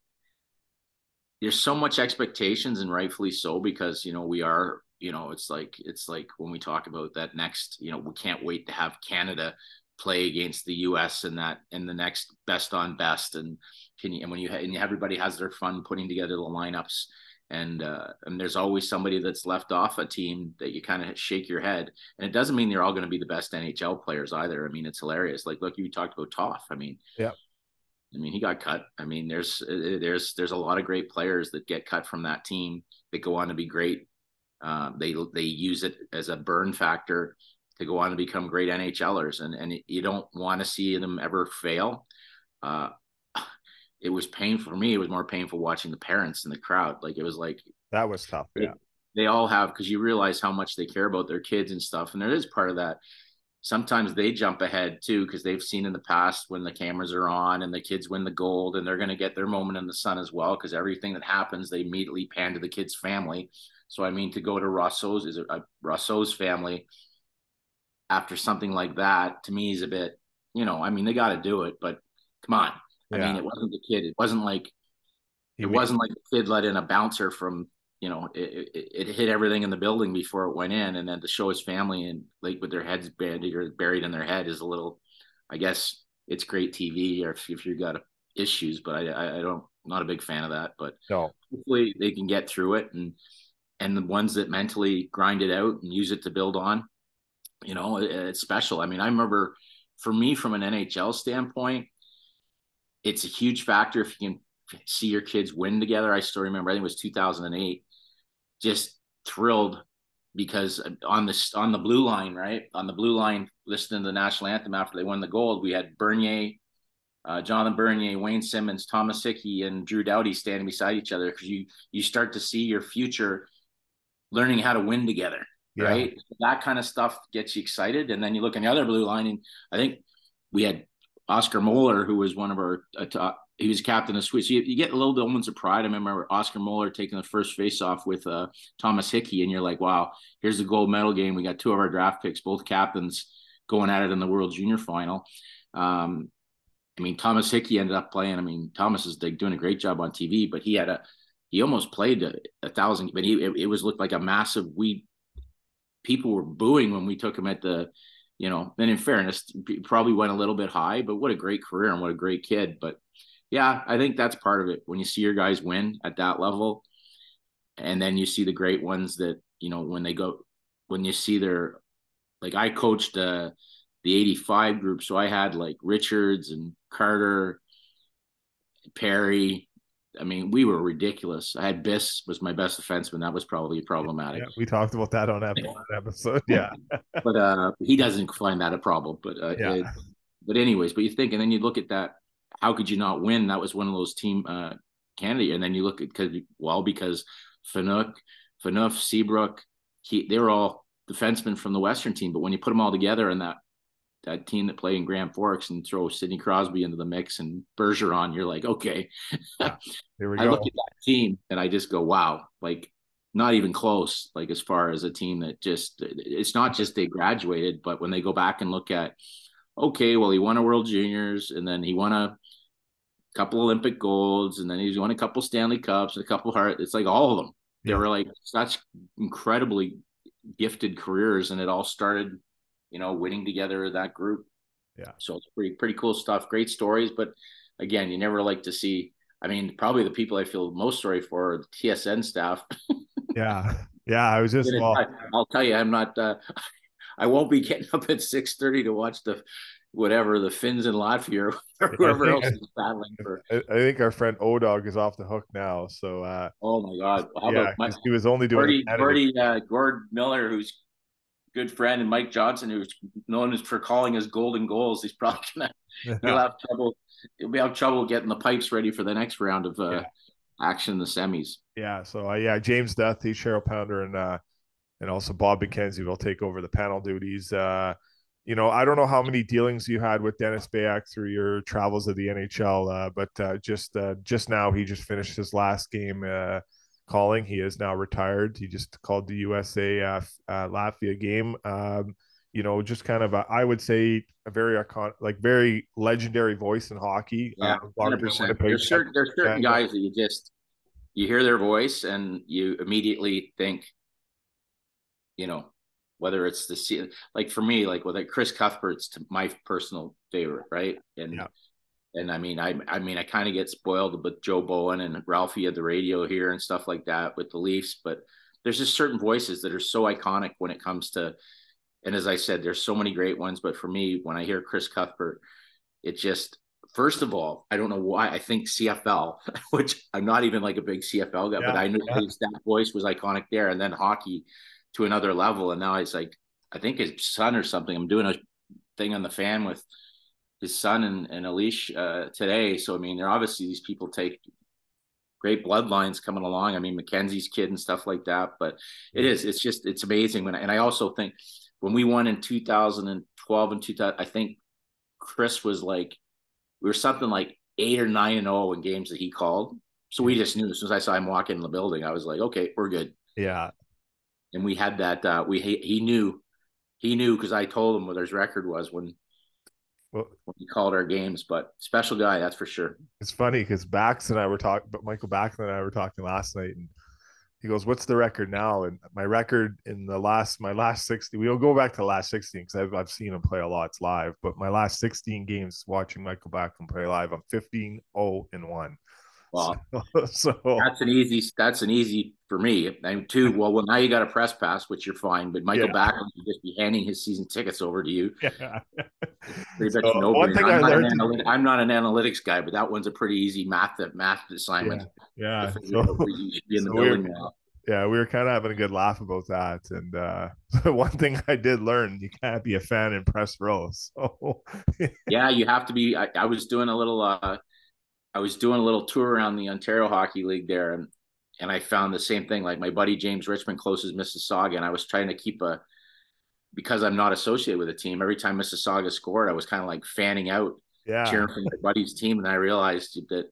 Speaker 2: there's so much expectations and rightfully so because you know we are you know it's like it's like when we talk about that next you know we can't wait to have canada play against the us and that in the next best on best. And can you and when you and everybody has their fun putting together the lineups. And uh, and there's always somebody that's left off a team that you kind of shake your head. And it doesn't mean they're all going to be the best nhl players either. I mean it's hilarious. Like look you talked about toff. I mean
Speaker 1: yeah.
Speaker 2: I mean, he got cut. I mean, there's uh, there's there's a lot of great players that get cut from that team that go on to be great uh, they they use it as a burn factor to go on to become great NHLers, and and you don't want to see them ever fail. Uh, (sighs) it was painful for me. It was more painful watching the parents and the crowd. Like it was like
Speaker 1: that was tough. Yeah,
Speaker 2: they, they all have because you realize how much they care about their kids and stuff, and there is part of that. Sometimes they jump ahead too because they've seen in the past when the cameras are on and the kids win the gold and they're going to get their moment in the sun as well because everything that happens they immediately pan to the kid's family so I mean, to go to Rousseau's is a, Rousseau's family after something like that to me is a bit, you know, I mean, they got to do it, but come on. I mean, it wasn't the kid. It wasn't like it wasn't like the kid let in a bouncer from you know it, it, it, hit everything in the building before it went in and then to show his family and like with their heads buried or buried in their head is a little i guess it's great tv or if, if you've got issues but I, I, I don't I'm not a big fan of that but
Speaker 1: no.
Speaker 2: hopefully they can get through it and and the ones that mentally grind it out and use it to build on, you know, it, it's special. I mean, I remember for me, from an NHL standpoint, it's a huge factor if you can see your kids win together. I still remember, I think it was 2008. Just thrilled because on the on the blue line, right on the blue line, listening to the national anthem after they won the gold, we had Bernier, uh, Jonathan Bernier, Wayne Simmonds, Thomas Hickey, and Drew Doughty standing beside each other because you you start to see your future learning how to win together, yeah. right? That kind of stuff gets you excited, and then you look on the other blue line, and I think we had Oscar Moeller, who was one of our uh, he was captain of Sweden. So you, you, get a little moments of pride. I remember Oscar Moeller taking the first face-off with uh, Thomas Hickey, and you're like, wow, here's the gold medal game. We got two of our draft picks, both captains, going at it in the World Junior Final. Um, I mean, Thomas Hickey ended up playing. I mean, Thomas is like, doing a great job on TV, but he had a he almost played a, a thousand, but he it, it, was looked like a massive. We people were booing when we took him at the, you know. And in fairness, probably went a little bit high, but what a great career and what a great kid. But yeah, I think that's part of it. When you see your guys win at that level, and then you see the great ones that you know when they go, when you see their, like I coached uh, the '85 group, so I had like Richards and Carter, Perry. I mean, we were ridiculous. I had Biz was my best defenseman. That was probably problematic.
Speaker 1: Yeah, we talked about that on that episode. Yeah, (laughs)
Speaker 2: but uh, he doesn't find that a problem. But uh, yeah. It, but anyways, but you think, and then you look at that. How could you not win? That was one of those team uh, candidate. And then you look at because well because Phaneuf, Phaneuf, Seabrook, he, they were all defensemen from the Western team. But when you put them all together in that that team that played in Grand Forks and throw Sidney Crosby into the mix and Bergeron, you're like, okay. We (laughs) I go. look at that team and I just go, wow, like not even close. Like as far as a team that just, it's not just they graduated, but when they go back and look at, okay, well, he won a World Juniors and then he won a couple Olympic golds and then he's won a couple Stanley Cups and a couple Hart. It's like all of them. They were like such incredibly gifted careers, and it all started you know, winning together that group.
Speaker 1: Yeah.
Speaker 2: So it's pretty pretty cool stuff. Great stories, but again, you never like to see. I mean, probably the people I feel most sorry for are the TSN staff. (laughs)
Speaker 1: yeah, yeah. I was just. Well,
Speaker 2: I, will tell you, I'm not. Uh, (laughs) I won't be getting up at six thirty to watch the whatever the Finns in Latvia or (laughs) whoever else is battling for.
Speaker 1: I, I think our friend Odog is off the hook now. So. uh
Speaker 2: Oh my God!
Speaker 1: How yeah, my, he was only doing.
Speaker 2: Gordy, Gordy uh, Gord Miller, who's good friend and Mike Johnson, who's known as for calling us golden goals, he's probably gonna yeah. he'll have trouble. He'll be have trouble getting the pipes ready for the next round of uh, yeah. action in the semis.
Speaker 1: Yeah. So uh, yeah, James Duthie, Cheryl Pounder, and uh, and also Bob McKenzie will take over the panel duties. Uh, you know, I don't know how many dealings you had with Dennis Beyak through your travels of the NHL, uh, but uh, just uh, just now he just finished his last game uh, calling. He is now retired. He just called the USA uh, uh, Latvia game. Um, you know, just kind of a, I would say a very iconic, like very legendary voice in hockey.
Speaker 2: Yeah, uh. There's certain there's certain guys that you just you hear their voice and you immediately think, you know, whether it's the like for me, like with like Chris Cuthbert's to my personal favorite, right? And yeah and I mean, I I mean, I kind of get spoiled with Joe Bowen and Ralphie at the radio here and stuff like that with the Leafs, but there's just certain voices that are so iconic when it comes to, and as I said, there's so many great ones, but for me, when I hear Chris Cuthbert, it just first of all, I don't know why I think CFL, (laughs) which I'm not even like a big CFL guy, yeah, but I knew yeah. that voice was iconic there, and then hockey to another level, and now it's like I think his son or something. I'm doing a thing on the fan with his son and, and Alish uh, today. So I mean, they're obviously these people take great bloodlines coming along. I mean, McKenzie's kid and stuff like that. But it is, it's just, it's amazing. When and I also think when we won in 2012 and 2000, I think Chris was like, we were something like eight or nine and zero oh in games that he called. So we just knew as soon as I saw him walk in the building, I was like, okay, we're good.
Speaker 1: Yeah.
Speaker 2: And we had that. Uh, we he, he knew, he knew because I told him what his record was when well, we called our games, but special guy, that's for sure.
Speaker 1: It's funny because Bax and I were talking, but Mikael Bax and I were talking last night, and he goes, "What's the record now?" And my record in the last, my last sixty, we'll go back to the last sixteen because I've I've seen him play a lot live, but my last sixteen games watching Mikael Backlund play live, I'm 15 0 and one.
Speaker 2: Well, (laughs) so that's an easy. That's an easy for me. And two, well, well, now you got a press pass, which you're fine. But Mikael yeah. Backlund would just be handing his season tickets over to you. Yeah. (laughs) so, one thing I'm, I learned not to... I'm not an analytics guy, but that one's a pretty easy math math assignment.
Speaker 1: Yeah. yeah. So, (laughs) so yeah, we were kind of having a good laugh about that. And uh, one thing I did learn, you can't be a fan in press row. So
Speaker 2: yeah, you have to be. I, I was doing a little. Uh, I was doing a little tour around the Ontario Hockey League there, and and I found the same thing. Like my buddy James Richmond closes Mississauga, and I was trying to keep a because I'm not associated with a team. Every time Mississauga scored, I was kind of like fanning out, yeah. cheering for my buddy's team, and I realized that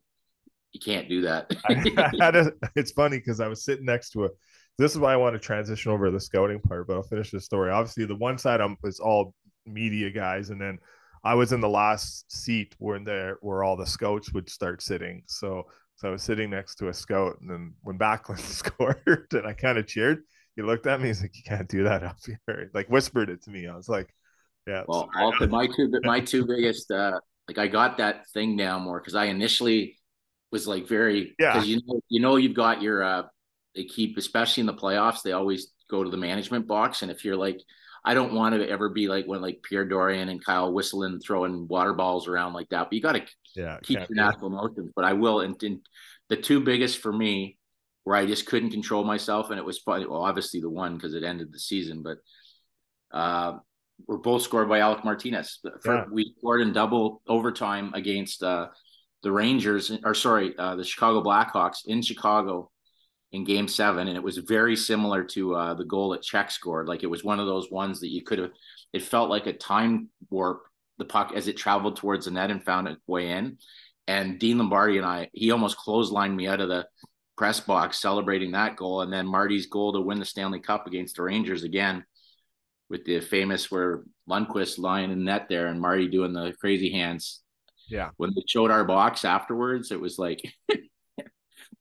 Speaker 2: you can't do that. (laughs)
Speaker 1: it's funny because I was sitting next to a. This is why I want to transition over to the scouting part, but I'll finish the story. Obviously, the one side um, I'm is all media guys, and then I was in the last seat where there where all the scouts would start sitting. So so I was sitting next to a scout, and then when Backlund (laughs) scored, and I kind of cheered. He looked at me. He's like, "You can't do that up here." (laughs) Like whispered it to me. I was like, "Yeah."
Speaker 2: Well, my two (laughs) my two biggest uh, like I got that thing down more because I initially was like very yeah because you know you know you've got your uh they keep especially in the playoffs they always go to the management box and if you're like I don't want to ever be like when like Pierre Dorion and Kyle whistling throwing water balls around like that but you got to yeah, keep your natural motions but I will and, and the two biggest for me where I just couldn't control myself and it was funny well obviously the one because it ended the season but uh we're both scored by Alec Martinez. Yeah. We scored in double overtime against uh, the Rangers, or sorry, uh, the Chicago Blackhawks in Chicago in Game Seven, and it was very similar to uh, the goal that Czech scored. Like it was one of those ones that you could have. It felt like a time warp. The puck as it traveled towards the net and found its way in. And Dean Lombardi and I, he almost clotheslined me out of the press box celebrating that goal, and then Marty's goal to win the Stanley Cup against the Rangers again, with the famous where Lundqvist lying in net there and Marty doing the crazy hands
Speaker 1: yeah.
Speaker 2: When they showed our box afterwards, it was like (laughs)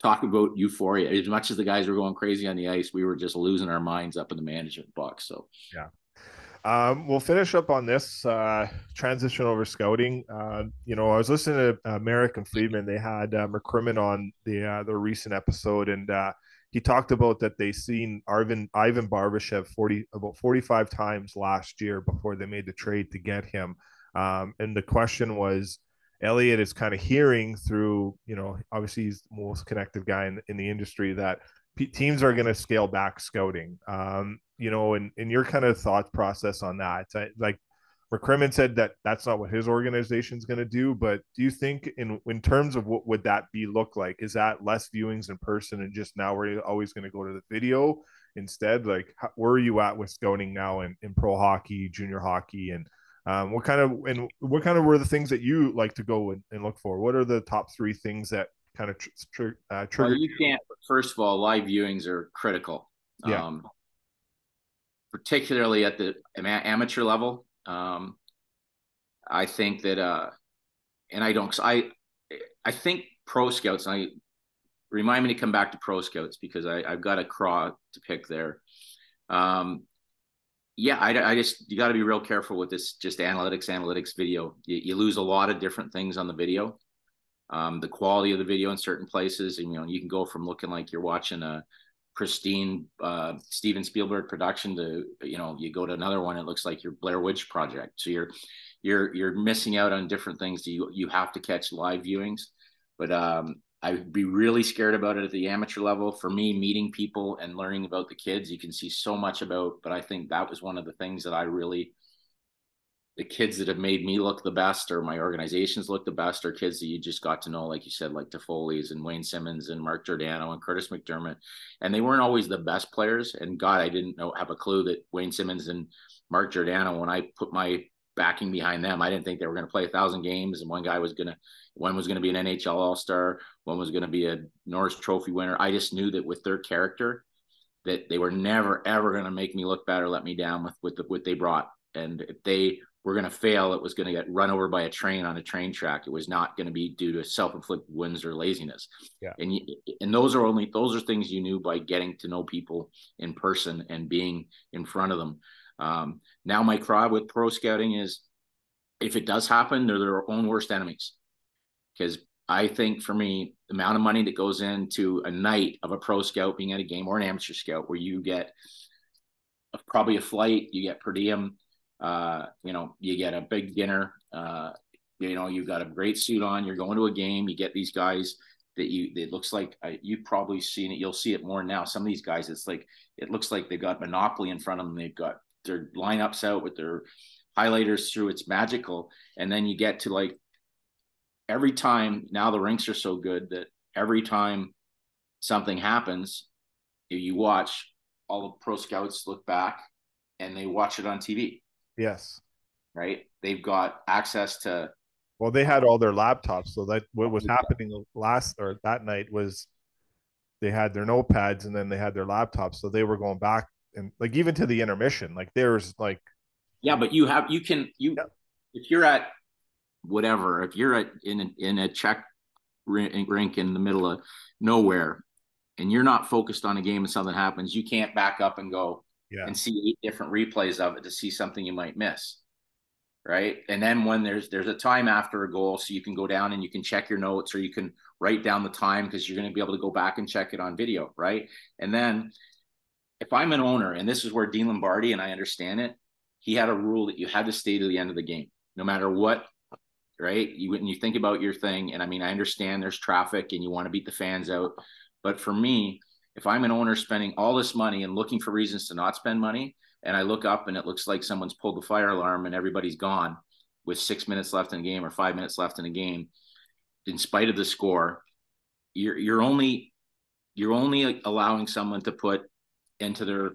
Speaker 2: talk about euphoria. As much as the guys were going crazy on the ice, we were just losing our minds up in the management box. So
Speaker 1: yeah. Um, we'll finish up on this uh, transition over scouting. Uh, you know, I was listening to uh, Marek and Friedman. They had uh, McCrimmon on the uh, the recent episode, and uh, he talked about that they seen Arvin Ivan Barbashev forty about forty five times last year before they made the trade to get him. Um, and the question was, Elliotte is kind of hearing through, you know, obviously he's the most connected guy in, in the industry that p- teams are going to scale back scouting. Um, you know, and, and your kind of thought process on that, I, like McCrimmon said that that's not what his organization is going to do. But do you think in in terms of what would that be look like? Is that less viewings in person and just now we're always going to go to the video instead? Like, how, where are you at with scouting now in, in pro hockey, junior hockey, and um, what kind of and what kind of were the things that you like to go and, and look for? What are the top three things that kind of tr- tr- uh, trigger?
Speaker 2: Well, you can't. First of all, live viewings are critical. Yeah. Um, particularly at the amateur level. Um, I think that, uh, and I don't. I I think pro scouts. I remind me to come back to pro scouts because I, I've got a craw to pick there. Um, yeah, I, I just you got to be real careful with this just analytics analytics video. You, you, lose a lot of different things on the video. Um, the quality of the video in certain places, and you know you can go from looking like you're watching a pristine uh, Steven Spielberg production to you know you go to another one, it looks like your Blair Witch project. So you're you're you're missing out on different things. You you have to catch live viewings, but um, I'd be really scared about it at the amateur level. For me, meeting people and learning about the kids, you can see so much about. But I think that was one of the things that I really, the kids that have made me look the best, or my organizations look the best, are kids that you just got to know, like you said, like Toffoli's and Wayne Simmonds and Mark Giordano and Curtis McDermott, and they weren't always the best players. And God, I didn't know have a clue that Wayne Simmonds and Mark Giordano, when I put my backing behind them. I didn't think they were going to play a thousand games, and one guy was going to, one was going to be an NHL All Star, one was going to be a Norris Trophy winner. I just knew that with their character, that they were never ever going to make me look bad or let me down with with the, what they brought. And if they were going to fail, it was going to get run over by a train on a train track. It was not going to be due to self-inflicted wounds or laziness. Yeah. And you, and those are only those are things you knew by getting to know people in person and being in front of them. Um, now my cry with pro scouting is if it does happen, they're their own worst enemies. Because I think for me, the amount of money that goes into a night of a pro scout being at a game or an amateur scout, where you get a, probably a flight, you get per diem, uh, you know, you get a big dinner, uh, you know, you've got a great suit on, you're going to a game, you get these guys that you, it looks like uh, you've probably seen it. You'll see it more now. Some of these guys, it's like, it looks like they've got Monopoly in front of them. They've got their lineups out with their highlighters through. It's magical. And then you get to like every time now the rinks are so good that every time something happens, you watch all the pro scouts look back and they watch it on TV.
Speaker 1: Yes.
Speaker 2: Right. They've got access to.
Speaker 1: Well, they had all their laptops. So that what was happening last or that night was they had their notepads and then they had their laptops. So they were going back and like even to the intermission, like there's like.
Speaker 2: Yeah, but you have you can you yeah. if you're at whatever. If you're at in a, in a Czech rink in the middle of nowhere, and you're not focused on a game and something happens, you can't back up and go yeah. and see eight different replays of it to see something you might miss. Right. And then when there's there's a time after a goal, so you can go down and you can check your notes or you can write down the time because you're going to be able to go back and check it on video. Right. And then if I'm an owner, and this is where Dean Lombardi, and I understand it, he had a rule that you had to stay to the end of the game, no matter what right? You when you think about your thing, and I mean, I understand there's traffic and you want to beat the fans out, but for me, if I'm an owner spending all this money and looking for reasons to not spend money, and I look up and it looks like someone's pulled the fire alarm and everybody's gone with six minutes left in the game or five minutes left in the game, in spite of the score, you're you're only you're only allowing someone to put into their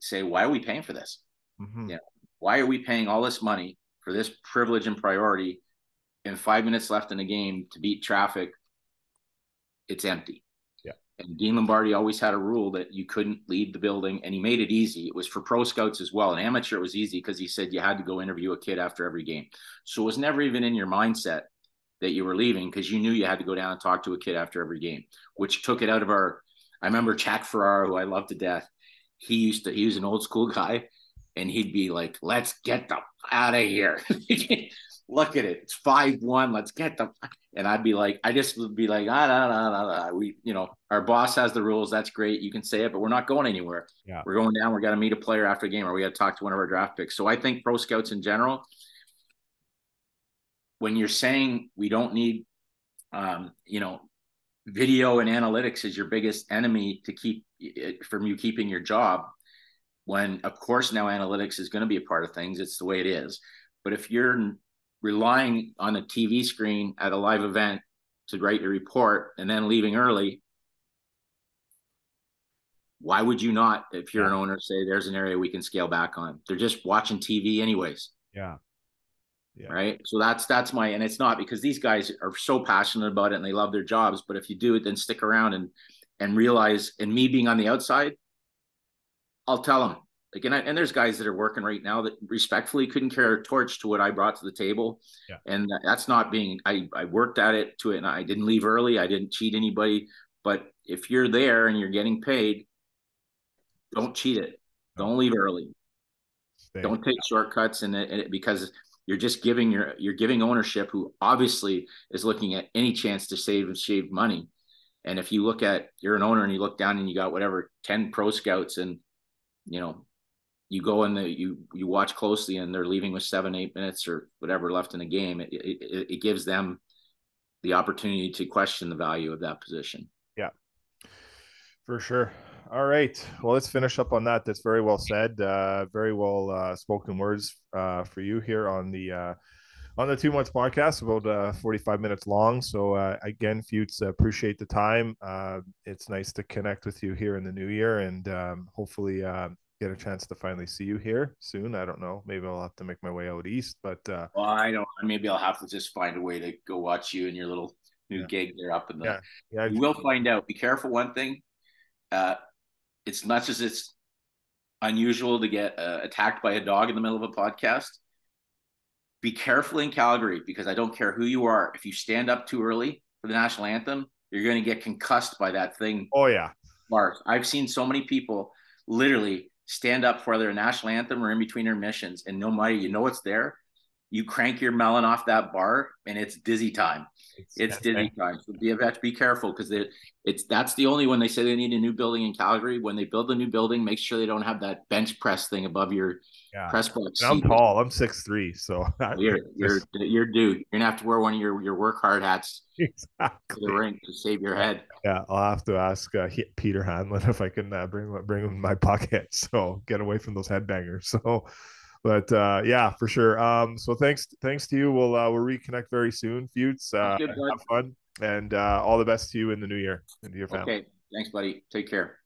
Speaker 2: say, why are we paying for this? Mm-hmm. Yeah, why are we paying all this money for this privilege and priority and five minutes left in the game to beat traffic, it's empty.
Speaker 1: Yeah.
Speaker 2: And Dean Lombardi always had a rule that you couldn't leave the building and he made it easy. It was for pro scouts as well. An amateur, it was easy because he said you had to go interview a kid after every game. So it was never even in your mindset that you were leaving because you knew you had to go down and talk to a kid after every game, which took it out of our. I remember Jack Ferreira, who I love to death. He used to, he was an old school guy and he'd be like, let's get the out of here. (laughs) Look at it. It's 5 1. Let's get the. And I'd be like, I just would be like, ah, nah, nah, nah, nah. We, you know, our boss has the rules. That's great. You can say it, but we're not going anywhere.
Speaker 1: Yeah.
Speaker 2: We're going down. We're going to meet a player after a game or we got to talk to one of our draft picks. So I think pro scouts in general, when you're saying we don't need, um, you know, video and analytics is your biggest enemy to keep eh, from you keeping your job when of course now analytics is going to be a part of things. It's the way it is. But if you're relying on a tv screen at a live event to write your report and then leaving early why would you not if you're an owner say there's an area we can scale back on. They're just watching tv anyways.
Speaker 1: Yeah
Speaker 2: yeah. Right. So that's that's my and it's not because these guys are so passionate about it and they love their jobs. But if you do it, then stick around and and realize and me being on the outside, I'll tell them. Like, and, I, and there's guys that are working right now that respectfully couldn't carry a torch to what I brought to the table.
Speaker 1: Yeah.
Speaker 2: And that's not being, I, I worked at it to it and I didn't leave early. I didn't cheat anybody. But if you're there and you're getting paid, don't cheat it. Don't leave early. Stay. Don't take shortcuts and it, it, because you're just giving your you're giving ownership who obviously is looking at any chance to save and shave money. And if you look at you're an owner and you look down and you got whatever 10 pro scouts and you know, you go in the you you watch closely and they're leaving with seven eight minutes or whatever left in the game. It it, it gives them the opportunity to question the value of that position.
Speaker 1: Yeah, for sure. All right. Well, let's finish up on that. That's very well said. Uh, very well uh, spoken words uh, for you here on the uh, on the Two Mutts podcast, about uh, 45 minutes long. So uh, again, Futes, appreciate the time. Uh, it's nice to connect with you here in the new year, and um, hopefully uh, get a chance to finally see you here soon. I don't know. Maybe I'll have to make my way out east, but uh,
Speaker 2: well, I don't. Maybe I'll have to just find a way to go watch you and your little new yeah. gig there up in the.
Speaker 1: Yeah, yeah.
Speaker 2: We will find out. Be careful. One thing, uh, it's much as it's unusual to get uh, attacked by a dog in the middle of a podcast be careful in Calgary because I don't care who you are. If you stand up too early for the national anthem, you're going to get concussed by that thing.
Speaker 1: Oh yeah,
Speaker 2: Mark. I've seen so many people literally stand up for their national anthem or in between their missions, and no matter you know it's there, you crank your melon off that bar, and it's dizzy time. It's, it's dizzy time. So be, you have to be careful because it, it's that's the only one they say they need a new building in Calgary. When they build a new building, make sure they don't have that bench press thing above your yeah. press box.
Speaker 1: I'm tall. I'm six three, so (laughs)
Speaker 2: you're (laughs) you're you're due. You're gonna have to wear one of your your work hard hats exactly. to the rink to save your head.
Speaker 1: Yeah, I'll have to ask uh, Peter Hanlon (laughs) if I can uh, bring bring him in my pocket. So get away from those headbangers. So but uh, yeah, for sure. Um, so thanks, thanks to you. We'll uh, we'll reconnect very soon, Futes. Uh, good, have fun and uh, all the best to you in the new year and to your family. Okay,
Speaker 2: thanks, buddy. Take care.